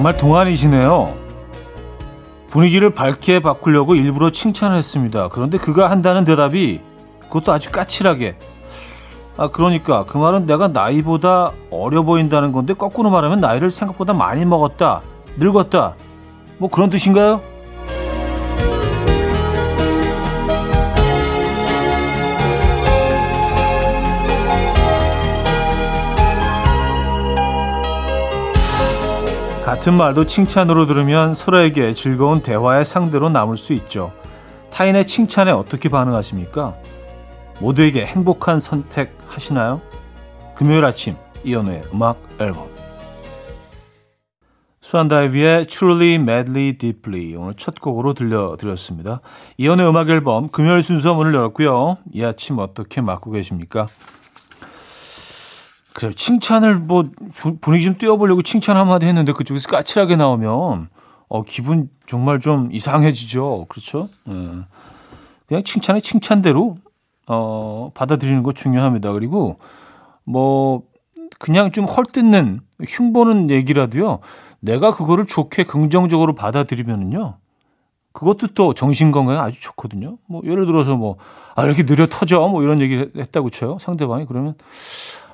정말 동안이시네요. 분위기를 밝게 바꾸려고 일부러 칭찬을 했습니다. 그런데 그가 한다는 대답이 그것도 아주 까칠하게 아 그러니까 그 말은 내가 나이보다 어려 보인다는 건데 거꾸로 말하면 나이를 생각보다 많이 먹었다 늙었다 뭐 그런 뜻인가요? 같은 말도 칭찬으로 들으면 서로에게 즐거운 대화의 상대로 남을 수 있죠. 타인의 칭찬에 어떻게 반응하십니까? 모두에게 행복한 선택 하시나요? 금요일 아침 이연우의 음악 앨범 수완다이비의 Truly, Madly, Deeply 오늘 첫 곡으로 들려드렸습니다. 이연우의 음악 앨범 금요일 순서 문을 열었고요. 이 아침 어떻게 맞고 계십니까? 그래요. 칭찬을 뭐 분위기 좀 띄워보려고 칭찬 한마디 했는데 그쪽에서 까칠하게 나오면 어 기분 정말 좀 이상해지죠. 그렇죠? 예. 그냥 칭찬의 칭찬대로 어 받아들이는 거 중요합니다. 그리고 뭐 그냥 좀 헐뜯는 흉보는 얘기라도요. 내가 그거를 좋게 긍정적으로 받아들이면은요. 그것도 또 정신 건강에 아주 좋거든요. 뭐 예를 들어서 뭐 아 이렇게 느려 터져 뭐 이런 얘기 했다고 쳐요. 상대방이 그러면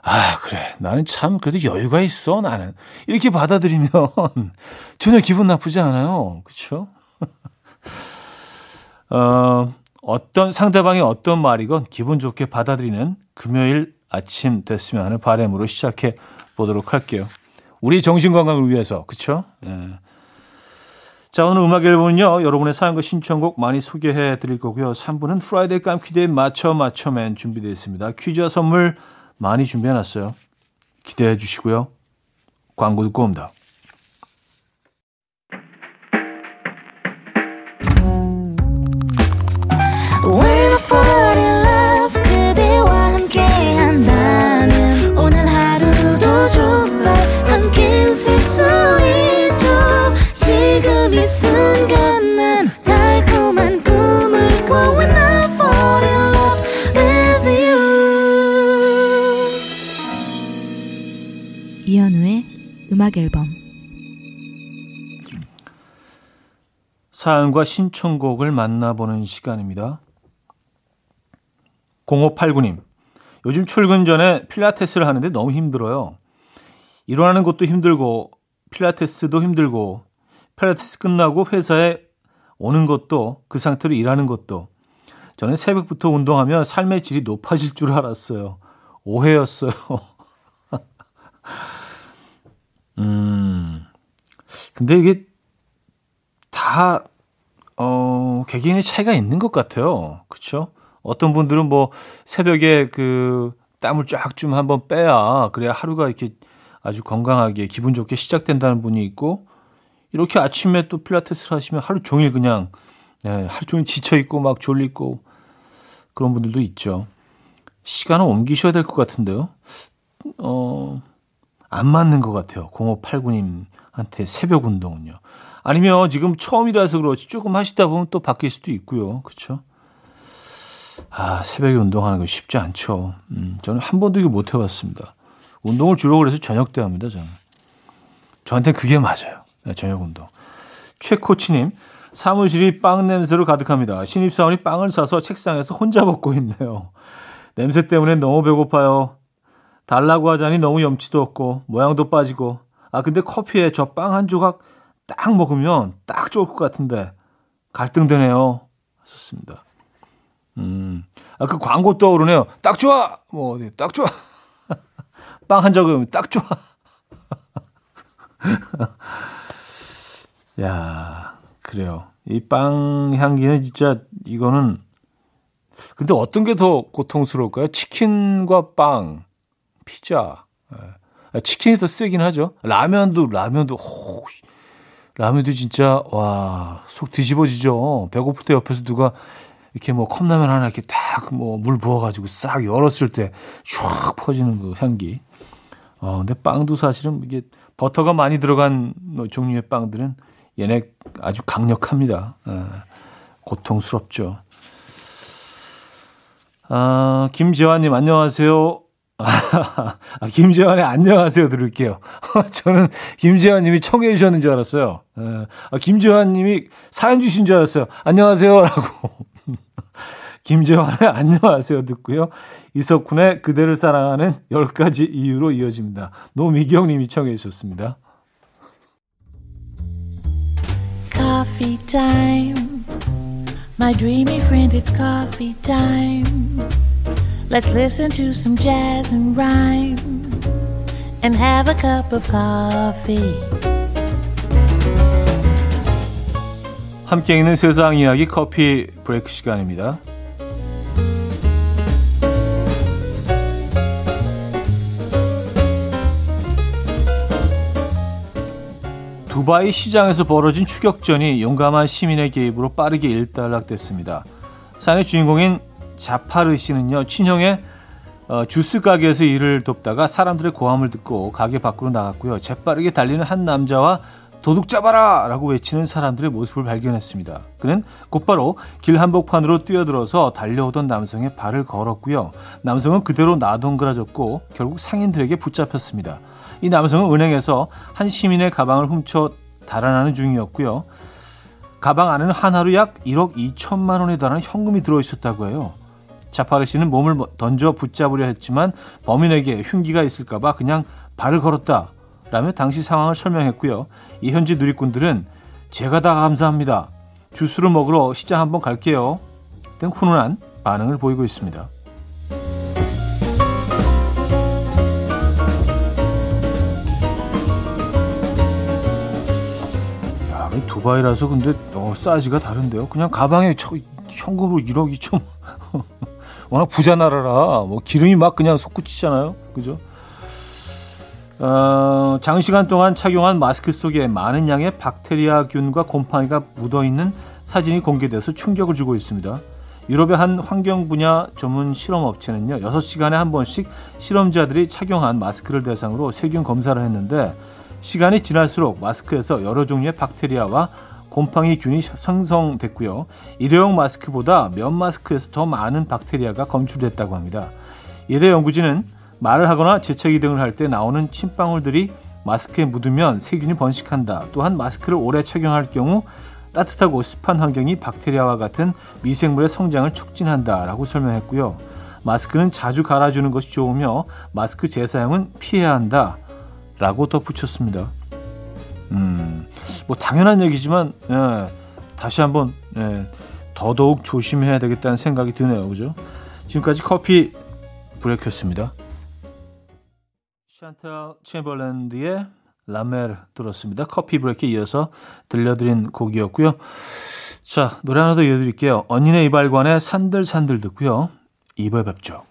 아, 그래. 나는 참 그래도 여유가 있어. 나는. 이렇게 받아들이면 전혀 기분 나쁘지 않아요. 그렇죠? 어, 어떤 상대방이 어떤 말이건 기분 좋게 받아들이는 금요일 아침 됐으면 하는 바램으로 시작해 보도록 할게요. 우리 정신 건강을 위해서. 그렇죠? 네. 자, 오늘 음악 앨범은요. 여러분의 사연과 신청곡 많이 소개해 드릴 거고요. 3부는 Friday 깜퀴대의 맞춰 맞춰맨 준비되어 있습니다. 퀴즈와 선물 많이 준비해놨어요. 기대해 주시고요. 광고 듣고 옵니다. 사연과 신청곡을 만나보는 시간입니다. 0589님, 요즘 출근 전에 필라테스를 하는데 너무 힘들어요. 일어나는 것도 힘들고, 필라테스도 힘들고, 필라테스 끝나고 회사에 오는 것도, 그 상태로 일하는 것도. 저는 새벽부터 운동하면 삶의 질이 높아질 줄 알았어요. 오해였어요. 음. 근데 이게 다, 어, 개개인의 차이가 있는 것 같아요. 그쵸? 어떤 분들은 뭐 새벽에 그 땀을 쫙 좀 한번 빼야 그래야 하루가 이렇게 아주 건강하게 기분 좋게 시작된다는 분이 있고 이렇게 아침에 또 필라테스를 하시면 하루 종일 그냥 네, 하루 종일 지쳐 있고 막 졸리고 그런 분들도 있죠. 시간을 옮기셔야 될 것 같은데요. 어, 안 맞는 것 같아요. 0589님한테 새벽 운동은요. 아니면 지금 처음이라서 그렇지 조금 하시다 보면 또 바뀔 수도 있고요. 그렇죠? 아, 새벽에 운동하는 거 쉽지 않죠. 음, 저는 한 번도 이거 못 해봤습니다. 운동을 주로 그래서 저녁 때 합니다, 저는. 저한테 그게 맞아요. 네, 저녁 운동. 최 코치님, 사무실이 빵 냄새로 가득합니다. 신입사원이 빵을 사서 책상에서 혼자 먹고 있네요. 냄새 때문에 너무 배고파요. 달라고 하자니 너무 염치도 없고 모양도 빠지고 아 근데 커피에 저 빵 한 조각 딱 먹으면 딱 좋을 것 같은데 갈등되네요. 하셨습니다. 음. 아, 그 광고 떠오르네요. 딱 좋아! 뭐, 딱 좋아! 빵한 조각이면 딱 좋아! 야 그래요. 이 빵 향기는 진짜, 이거는, 근데 어떤 게 더 고통스러울까요? 치킨과 빵. 피자. 예. 치킨이 더 세긴 하죠. 라면도, 라면도, 호, 라면도 진짜, 와, 속 뒤집어지죠. 배고플 때 옆에서 누가 이렇게 뭐 컵라면 하나 이렇게 딱 뭐 물 부어가지고 싹 열었을 때슉 퍼지는 그 향기. 어, 근데 빵도 사실은 이게 버터가 많이 들어간 뭐 종류의 빵들은 얘네 아주 강력합니다. 에, 예. 고통스럽죠. 아, 김재환님, 안녕하세요. 아, 김재환의 안녕하세요 들을게요. 저는 김재환 님이 청해 주셨는 줄 알았어요. 예. 아, 김재환 님이 사연 주신 줄 알았어요. 안녕하세요. 라고. 김재환의 안녕하세요 듣고요. 이석훈의 그대를 사랑하는 10가지 이유로 이어집니다. 노미경 님이 청해 주셨습니다. Coffee. My dreamy friend, it's coffee time. Let's listen to some jazz and rhyme and have a cup of coffee. 함께 있는 세상 이야기 커피 브레이크 시간입니다. 두바이 시장에서 벌어진 추격전이 용감한 시민의 개입으로 빠르게 일단락됐습니다. 산의 주인공인 자파르 씨는요, 친형의 어, 주스 가게에서 일을 돕다가 사람들의 고함을 듣고 가게 밖으로 나갔고요. 재빠르게 달리는 한 남자와 도둑 잡아라! 라고 외치는 사람들의 모습을 발견했습니다. 그는 곧바로 길 한복판으로 뛰어들어서 달려오던 남성의 발을 걸었고요. 남성은 그대로 나동그라졌고 결국 상인들에게 붙잡혔습니다. 이 남성은 은행에서 한 시민의 가방을 훔쳐 달아나는 중이었고요. 가방 안에는 하나로 약 1억 2천만 원에 달하는 현금이 들어있었다고 해요. 자파르 씨는 몸을 던져 붙잡으려 했지만 범인에게 흉기가 있을까봐 그냥 발을 걸었다. 라며 당시 상황을 설명했고요. 이 현지 누리꾼들은 제가 다 감사합니다. 주스를 먹으러 시장 한번 갈게요. 등 훈훈한 반응을 보이고 있습니다. 야, 두바이라서 근데 어, 사이즈가 다른데요. 그냥 가방에 저, 현금으로 1억 2천 워낙 부자 나라라 뭐 기름이 막 그냥 솟구치잖아요. 그죠? 어, 장시간 동안 착용한 마스크 속에 많은 양의 박테리아균과 곰팡이가 묻어 있는 사진이 공개돼서 충격을 주고 있습니다. 유럽의 한 환경 분야 전문 실험 업체는요, 6시간에 한 번씩 실험자들이 착용한 마스크를 대상으로 세균 검사를 했는데, 시간이 지날수록 마스크에서 여러 종류의 박테리아와 곰팡이 균이 생성됐고요. 일회용 마스크보다 면 마스크에서 더 많은 박테리아가 검출됐다고 합니다. 이대 연구진은 말을 하거나 재채기 등을 할 때 나오는 침방울들이 마스크에 묻으면 세균이 번식한다. 또한 마스크를 오래 착용할 경우 따뜻하고 습한 환경이 박테리아와 같은 미생물의 성장을 촉진한다라고 설명했고요. 마스크는 자주 갈아주는 것이 좋으며 마스크 재사용은 피해야 한다라고 덧붙였습니다. 음, 뭐 당연한 얘기지만 예, 다시 한번 예, 더더욱 조심해야 되겠다는 생각이 드네요. 그죠? 지금까지 커피 브레이크였습니다. 샨탈 챔버랜드의 라멜 들었습니다. 커피 브레이크에 이어서 들려드린 곡이었고요. 자, 노래 하나 더 이어드릴게요. 언니네 이발관의 산들산들 듣고요. 2부에 뵙죠.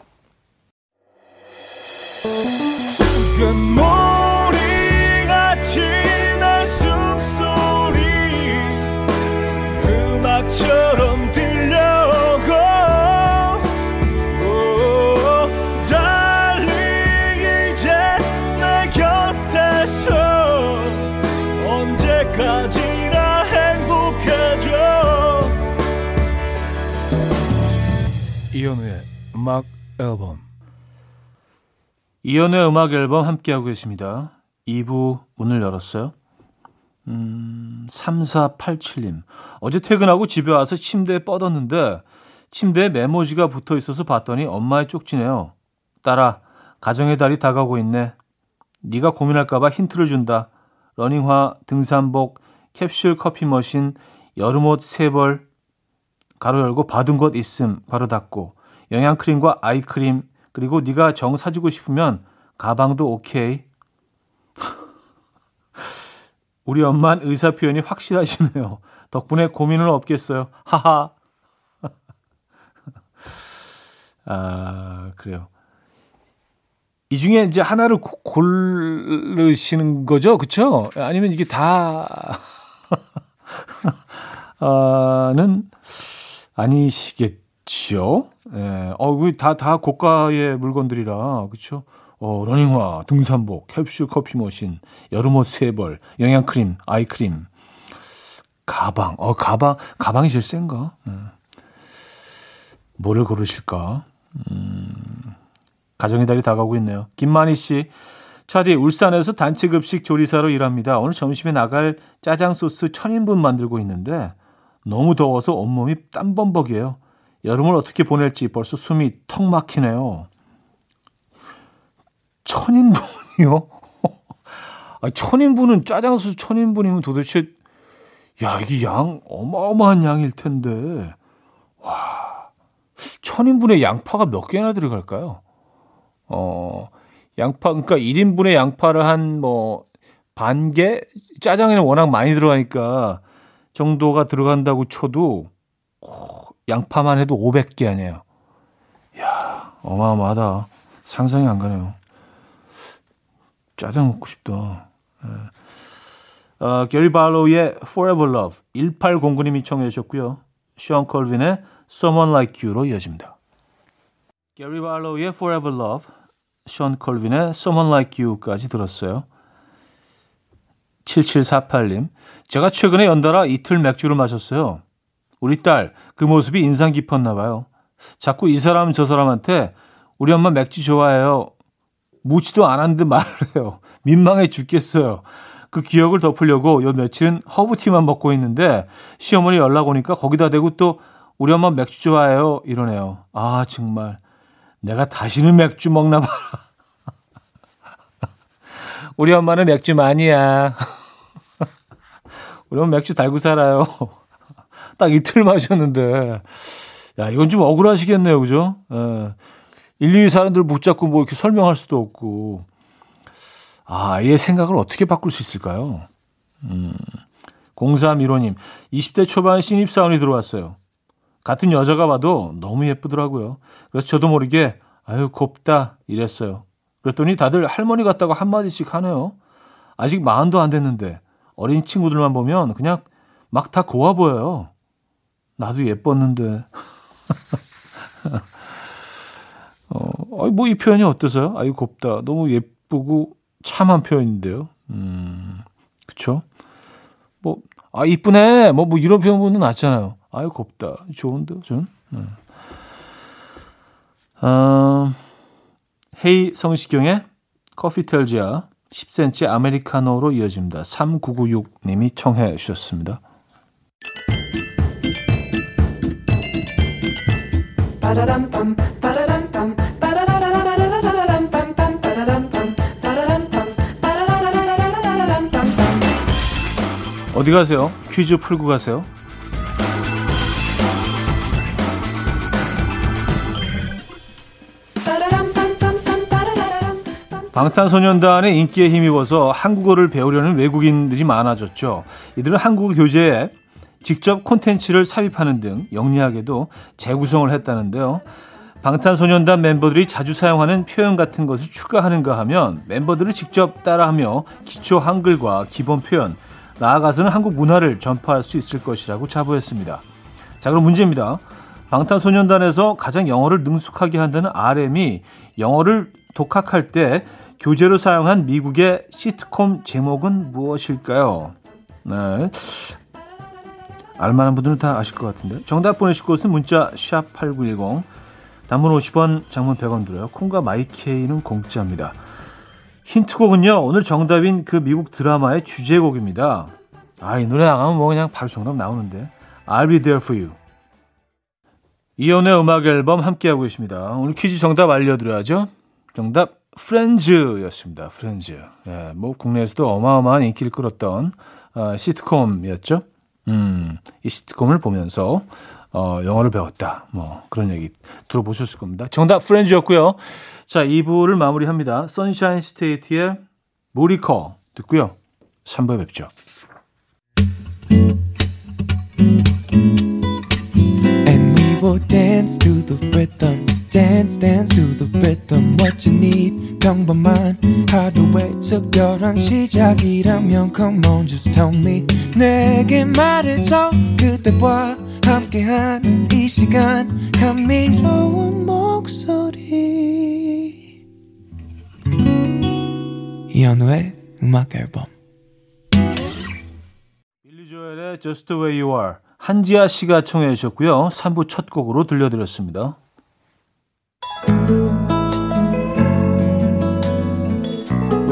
음악 앨범 이현우의 음악 앨범 함께하고 계십니다. 2부 문을 열었어요. 음, 3487님. 어제 퇴근하고 집에 와서 침대에 뻗었는데 침대에 메모지가 붙어 있어서 봤더니 엄마의 쪽지네요. 딸아, 가정의 달이 다가오고 있네. 네가 고민할까봐 힌트를 준다. 러닝화, 등산복, 캡슐 커피 머신, 여름옷 세 벌, 가로 열고 받은 것 있음, 바로 닫고, 영양크림과 아이크림, 그리고 네가 정 사주고 싶으면 가방도 오케이. 우리 엄마는 의사 표현이 확실하시네요. 덕분에 고민은 없겠어요. 하하. 아, 그래요. 이 중에 이제 하나를 고, 고르시는 거죠? 그쵸? 아니면 이게 다, 아,는 아니시겠 죠? 예. 어, 다, 다 고가의 물건들이라, 그쵸? 어, 러닝화, 등산복, 캡슐 커피 머신, 여름옷 세 벌, 영양크림, 아이크림, 가방. 어, 가방, 가방이 제일 센가? 네. 뭐를 고르실까? 음, 가정의 달이 다가오고 있네요. 김만희 씨. 차디 울산에서 단체 급식 조리사로 일합니다. 오늘 점심에 나갈 짜장 소스 천인분 만들고 있는데 너무 더워서 온몸이 땀범벅이에요. 여름을 어떻게 보낼지 벌써 숨이 턱 막히네요. 천인분이요? 아, 천인분은 짜장 소스 천인분이면 도대체 야 이게 양 어마어마한 양일 텐데 와 천인분의 양파가 몇 개나 들어갈까요? 어 양파 그러니까 1인분의 양파를 한 뭐 반 개 짜장에는 워낙 많이 들어가니까 정도가 들어간다고 쳐도 오, 양파만 해도 500개 아니에요. 야 어마어마하다. 상상이 안 가네요. 짜장 먹고 싶다. 예. 어, 게리 발로우의 Forever Love 1809님이 청해 주셨고요. 션 컬빈의 Someone Like You로 이어집니다. 게리 발로우의 Forever Love 션 컬빈의 Someone Like You까지 들었어요. 7748님. 제가 최근에 연달아 이틀 맥주를 마셨어요. 우리 딸, 그 모습이 인상 깊었나 봐요. 자꾸 이 사람 저 사람한테 우리 엄마 맥주 좋아해요. 묻지도 않았는데 말을 해요. 민망해 죽겠어요. 그 기억을 덮으려고 요 며칠은 허브티만 먹고 있는데 시어머니 연락 오니까 거기다 대고 또 우리 엄마 맥주 좋아해요. 이러네요. 아, 정말. 내가 다시는 맥주 먹나 봐라. 우리 엄마는 맥주 많이야. 우리 엄마 맥주 달고 살아요. 딱 이틀 마셨는데. 야, 이건 좀 억울하시겠네요. 그죠? 예. 일일이 사람들 붙잡고 뭐 이렇게 설명할 수도 없고. 아, 아예 생각을 어떻게 바꿀 수 있을까요? 음. 0315님, 20대 초반 신입사원이 들어왔어요. 같은 여자가 봐도 너무 예쁘더라고요. 그래서 저도 모르게, 아유, 곱다, 이랬어요. 그랬더니 다들 할머니 같다고 한마디씩 하네요. 아직 마흔도 안 됐는데, 어린 친구들만 보면 그냥 막 다 고와 보여요. 나도 예뻤는데. 어, 뭐 이 표현이 어떠세요? 아유, 곱다. 너무 예쁘고 참한 표현인데요. 음, 그쵸? 뭐, 아, 이쁘네. 뭐, 뭐, 이런 표현은 낫잖아요. 아유, 곱다. 좋은데요, 전? 네. 어, 헤이 성시경의 커피 텔지아 10cm 아메리카노로 이어집니다. 3996님이 청해 주셨습니다. 어디 가세요? 퀴즈 풀고 가세요. 방탄소년단의 인기에 힘입어서 한국어를 배우려는 외국인들이 많아졌죠. 이들은 한국어 교재에 직접 콘텐츠를 삽입하는 등 영리하게도 재구성을 했다는데요. 방탄소년단 멤버들이 자주 사용하는 표현 같은 것을 추가하는가 하면 멤버들을 직접 따라하며 기초 한글과 기본 표현, 나아가서는 한국 문화를 전파할 수 있을 것이라고 자부했습니다. 자, 그럼 문제입니다. 방탄소년단에서 가장 영어를 능숙하게 한다는 RM이 영어를 독학할 때 교재로 사용한 미국의 시트콤 제목은 무엇일까요? 네. 알만한 분들은 다 아실 것 같은데. 정답 보내실 곳은 문자 샵 8910. 단문 50원, 장문 100원 들어요. 콩과 마이케이는 공짜입니다. 힌트곡은요. 오늘 정답인 그 미국 드라마의 주제곡입니다. 아, 이 노래 나가면 뭐 그냥 바로 정답 나오는데. I'll be there for you. 이연의 음악 앨범 함께하고 계십니다. 오늘 퀴즈 정답 알려드려야죠. 정답 프렌즈였습니다. 프렌즈. 예, 뭐 국내에서도 어마어마한 인기를 끌었던 어, 시트콤이었죠. 음, 이 시트콤을 보면서 어, 영어를 배웠다. 뭐 그런 얘기 들어보셨을 겁니다. 정답 프렌즈였고요. 자, 2부를 마무리합니다. 선샤인 스테이트의 모리커 듣고요. 3부에 뵙죠. And we will dance to the rhythm. Dance dance to the rhythm what you need. 평범한 하루의 특별한 시작이라면 come on just tell me. 내게 말해줘 그대와 함께한 이 시간. 감미로운 목소리. 이현우의 음악 앨범. 빌리 조엘의 Just the way you are. 한지아 씨가 청해 주셨고요. 3부 첫 곡으로 들려드렸습니다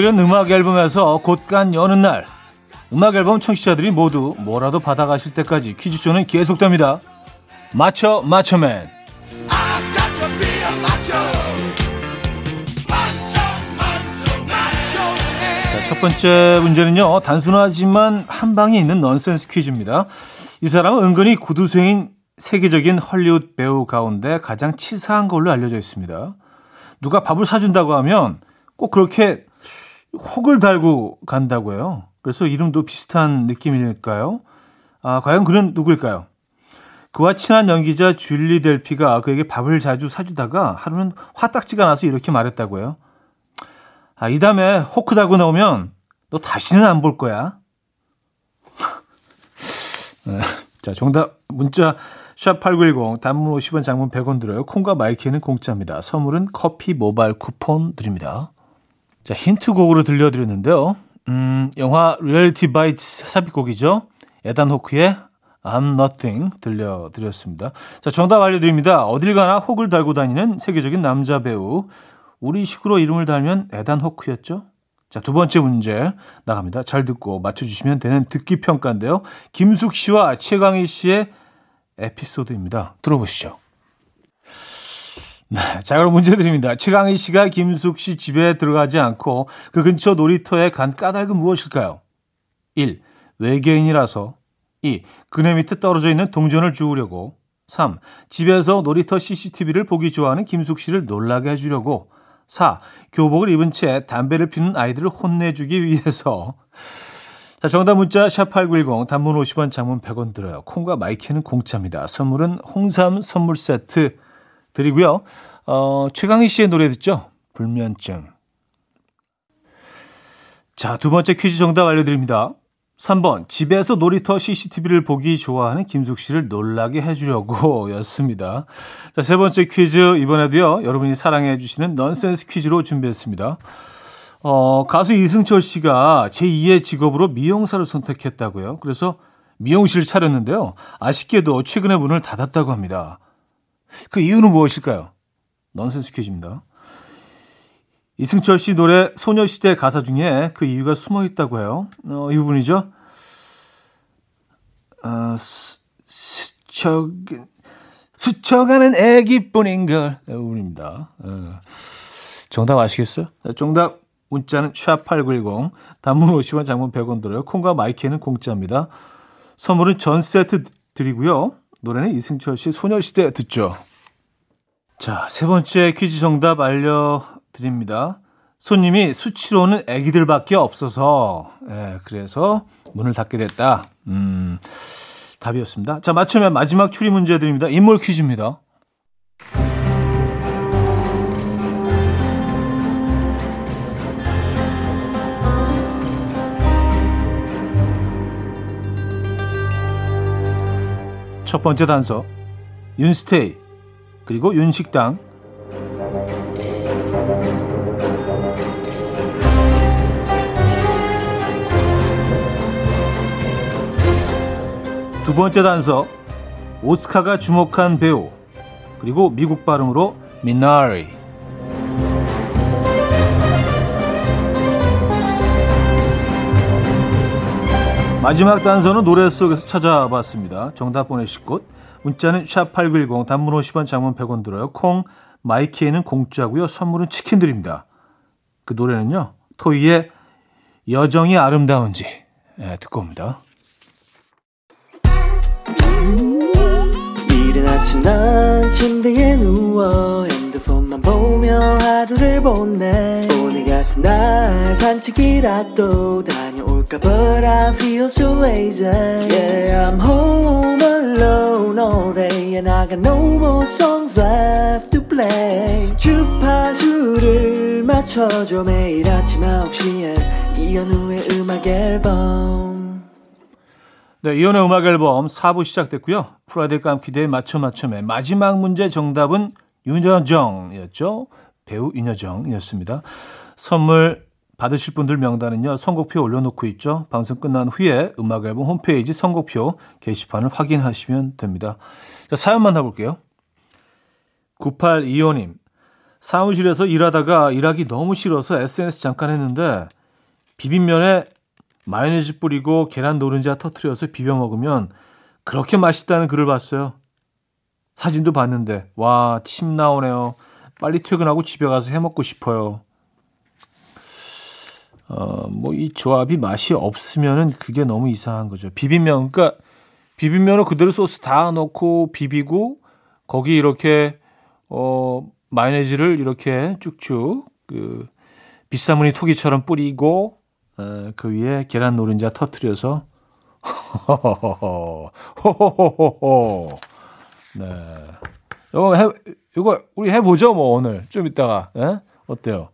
금요일은 음악 앨범에서 곧간 여는 날 음악 앨범 청취자들이 모두 뭐라도 받아가실 때까지 퀴즈쇼는 계속됩니다. 맞춰 맞춰맨 자, 첫 번째 문제는요. 단순하지만 한 방에 있는 넌센스 퀴즈입니다. 이 사람은 은근히 구두쇠인 세계적인 헐리우드 배우 가운데 가장 치사한 걸로 알려져 있습니다. 누가 밥을 사준다고 하면 꼭 그렇게 혹을 달고 간다고요. 그래서 이름도 비슷한 느낌일까요? 아, 과연 그는 누구일까요? 그와 친한 연기자 줄리 델피가 그에게 밥을 자주 사주다가 하루는 화딱지가 나서 이렇게 말했다고요. 아, 이 다음에 호크 달고 나오면 너 다시는 안 볼 거야. 네. 자, 정답 문자 샵8910 단문 50원 장문 100원 들어요. 콩과 my K는 공짜입니다. 선물은 커피 모바일 쿠폰 드립니다. 자, 힌트곡으로 들려드렸는데요. 음, 영화 Reality Bites 삽입곡이죠. 에단 호크의 I'm Nothing 들려드렸습니다. 자, 정답 알려드립니다. 어딜 가나 혹을 달고 다니는 세계적인 남자 배우. 우리 식으로 이름을 달면 에단 호크였죠. 자, 두 번째 문제 나갑니다. 잘 듣고 맞춰주시면 되는 듣기 평가인데요. 김숙 씨와 최강희 씨의 에피소드입니다. 들어보시죠. 네, 자 그럼 문제 드립니다. 최강희 씨가 김숙 씨 집에 들어가지 않고 그 근처 놀이터에 간 까닭은 무엇일까요? 1. 외계인이라서 2. 그네 밑에 떨어져 있는 동전을 주우려고 3. 집에서 놀이터 CCTV를 보기 좋아하는 김숙 씨를 놀라게 해주려고 4. 교복을 입은 채 담배를 피는 아이들을 혼내주기 위해서 자, 정답 문자 샵8910 단문 50원 장문 100원 들어요. 콩과 my K는 공짜입니다. 선물은 홍삼 선물 세트 드리고요. 어, 최강희 씨의 노래 듣죠? 불면증. 자, 두 번째 퀴즈 정답 알려드립니다. 3번, 집에서 놀이터 CCTV를 보기 좋아하는 김숙 씨를 놀라게 해주려고 였습니다. 자, 세 번째 퀴즈, 이번에도요, 여러분이 사랑해주시는 넌센스 퀴즈로 준비했습니다. 어, 가수 이승철 씨가 제2의 직업으로 미용사를 선택했다고요. 그래서 미용실을 차렸는데요. 아쉽게도 최근에 문을 닫았다고 합니다. 그 이유는 무엇일까요? 넌센스 퀴즈입니다. 이승철 씨 노래 소녀시대 가사 중에 그 이유가 숨어 있다고 해요. 어, 이 부분이죠. 어, 스쳐, 스쳐가는 애기뿐인 걸. 이 부분입니다. 어, 정답 아시겠어요? 정답 문자는 샵8910 단문 50원 장문 100원 들어요. 콩과 my K는 공짜입니다. 선물은 전 세트 드리고요. 노래는 이승철 씨 소녀시대 듣죠. 자, 세 번째 퀴즈 정답 알려드립니다. 손님이 수치로는 아기들밖에 없어서, 예, 그래서 문을 닫게 됐다. 음, 답이었습니다. 자, 맞추면 마지막 추리 문제 드립니다. 인물 퀴즈입니다. 첫 번째 단서 윤스테이 그리고 윤식당. 두 번째 단서 오스카가 주목한 배우 그리고 미국 발음으로 미나리 마지막 단서는 노래 속에서 찾아봤습니다. 정답 보내실 곳 문자는 샵8910 단문 50원 장문 100원 들어요. 콩 마이키에는 공짜고요. 선물은 치킨 드립니다. 그 노래는요. 토이의 여정이 아름다운지 네, 듣고 옵니다. 이른 아침 난 침대에 누워 핸드폰만 보며 하루를 보내 오늘 같은 날 산책이라도 다녀올까 But I feel so lazy Yeah I'm home alone all day And I got no more songs left to play 주파수를 맞춰줘 매일 아침 9시에 이현우의 음악 앨범 네, 이현우의 음악 앨범 4부 시작됐고요. Friday 깜키대의 맞춰 맞춰의 마지막 문제 정답은 윤여정이었죠. 배우 윤여정이었습니다. 선물 받으실 분들 명단은요. 선곡표 올려놓고 있죠. 방송 끝난 후에 음악 앨범 홈페이지 선곡표 게시판을 확인하시면 됩니다. 자, 사연 만나볼게요. 9825님. 사무실에서 일하다가 일하기 너무 싫어서 SNS 잠깐 했는데 비빔면에 마요네즈 뿌리고 계란 노른자 터트려서 비벼 먹으면 그렇게 맛있다는 글을 봤어요. 사진도 봤는데 와 침 나오네요. 빨리 퇴근하고 집에 가서 해 먹고 싶어요. 어, 뭐 이 조합이 맛이 없으면은 그게 너무 이상한 거죠. 비빔면, 그러니까 비빔면을 그대로 소스 다 넣고 비비고 거기 이렇게 어 마요네즈를 이렇게 쭉쭉 그 빗살무늬 토기처럼 뿌리고 어, 그 위에 계란 노른자 터트려서 호호호호호 네. 이거 해 이거 우리 해 보죠 뭐 오늘 좀 이따가 예? 어때요?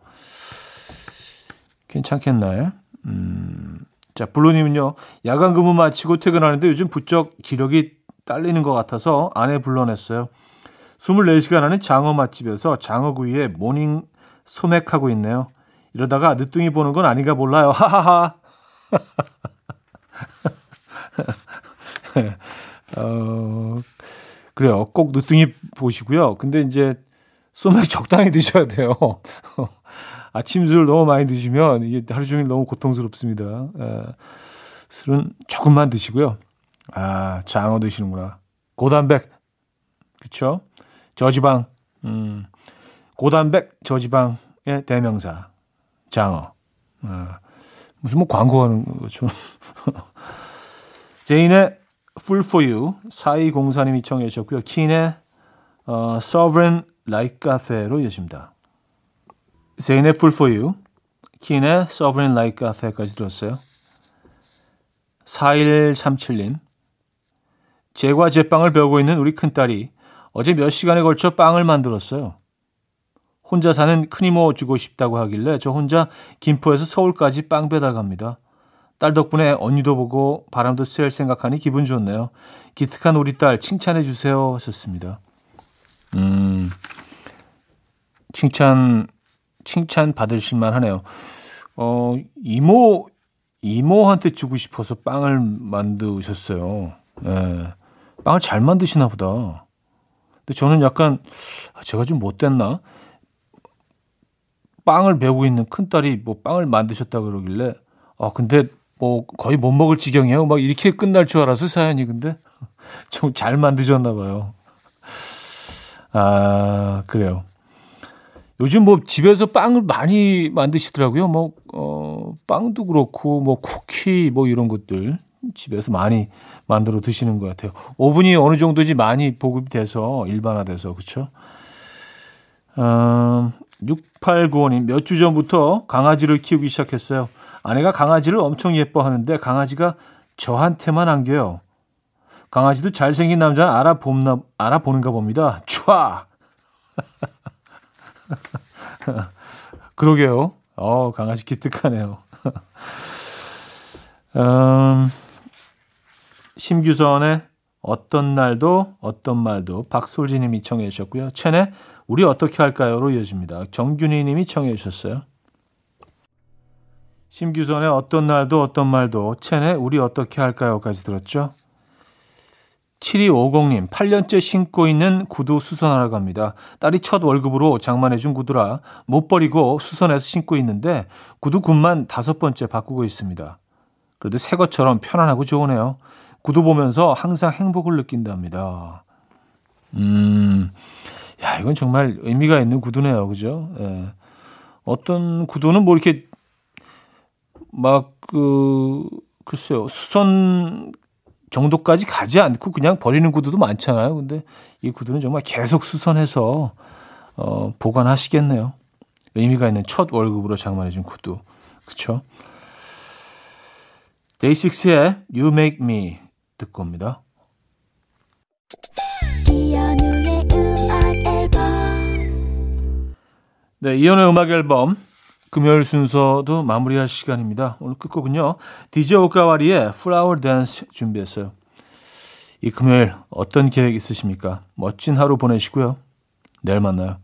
괜찮겠나요? 음. 자, 블루님은요, 야간 근무 마치고 퇴근하는데 요즘 부쩍 기력이 딸리는 것 같아서 아내 불러냈어요. 24시간 하는 장어 맛집에서 장어구이에 morning 소맥하고 있네요. 이러다가 늦둥이 보는 건 아닌가 몰라요. 하하하. 어, 그래요. 꼭 늦둥이 보시고요. 근데 이제 소맥 적당히 드셔야 돼요. 아침 술 너무 많이 드시면 이게 하루 종일 너무 고통스럽습니다. 에, 술은 조금만 드시고요. 아, 장어 드시는구나. 고단백. 그쵸? 저지방. 음, 고단백, 저지방의 대명사. 장어. 아, 무슨 뭐 광고하는 거죠. 제인의 Full for You 4204님이 청해 주셨고요. 킨의 어, Sovereign Like Cafe로 이어집니다. 제인의 Full for You, 킨의 Sovereign Like Cafe까지 들었어요. 4137님 제과 제빵을 배우고 있는 우리 큰딸이 어제 몇 시간에 걸쳐 빵을 만들었어요. 혼자 사는 큰이모 주고 싶다고 하길래 저 혼자 김포에서 서울까지 빵 배달 갑니다. 딸 덕분에 언니도 보고 바람도 쐴 생각하니 기분 좋네요. 기특한 우리 딸 칭찬해 주세요 하셨습니다. 음, 칭찬 칭찬 받으실 만하네요. 어, 이모 이모한테 주고 싶어서 빵을 만드셨어요. 예. 빵을 잘 만드시나 보다. 근데 저는 약간 아, 제가 좀 못됐나? 빵을 배우고 있는 큰 딸이 뭐 빵을 만드셨다 그러길래 아 근데 뭐 거의 못 먹을 지경이에요. 막 이렇게 끝날 줄 알아서 사연이 근데 좀 잘 만드셨나 봐요. 아 그래요. 요즘 뭐 집에서 빵을 많이 만드시더라고요. 뭐 어, 빵도 그렇고 뭐 쿠키 뭐 이런 것들 집에서 많이 만들어 드시는 것 같아요. 오븐이 어느 정도인지 많이 보급이 돼서 일반화돼서 그렇죠. 음, 6895님 몇 주 전부터 강아지를 키우기 시작했어요. 아내가 강아지를 엄청 예뻐하는데 강아지가 저한테만 안겨요. 강아지도 잘생긴 남자 알아보나, 알아보는가 봅니다. 촤! 그러게요. 어, 강아지 기특하네요. 음, 심규선의 어떤 날도 어떤 말도 박솔지 님이 청해 주셨고요. 첸의 우리 어떻게 할까요로 이어집니다. 정균희 님이 청해 주셨어요. 심규선의 어떤 날도 어떤 말도 첸의 우리 어떻게 할까요까지 들었죠. 7250님, 8년째 신고 있는 구두 수선하러 갑니다. 딸이 첫 월급으로 장만해준 구두라 못 버리고 수선해서 신고 있는데 구두 굽만 다섯 번째 바꾸고 있습니다. 그래도 새 것처럼 편안하고 좋으네요. 구두 보면서 항상 행복을 느낀답니다. 음, 야, 이건 정말 의미가 있는 구두네요. 그죠? 예. 어떤 구두는 뭐 이렇게 막, 그, 글쎄요. 수선 정도까지 가지 않고 그냥 버리는 구두도 많잖아요. 근데 이 구두는 정말 계속 수선해서 어, 보관하시겠네요. 의미가 있는 첫 월급으로 장만해준 구두. 그쵸? 데이식스의 You Make Me 듣고 옵니다. 네, 이연의 음악 앨범 금요일 순서도 마무리할 시간입니다. 오늘 끝곡은요. 디제 오카와리의 Flower Dance 준비했어요. 이 금요일 어떤 계획 있으십니까? 멋진 하루 보내시고요. 내일 만나요.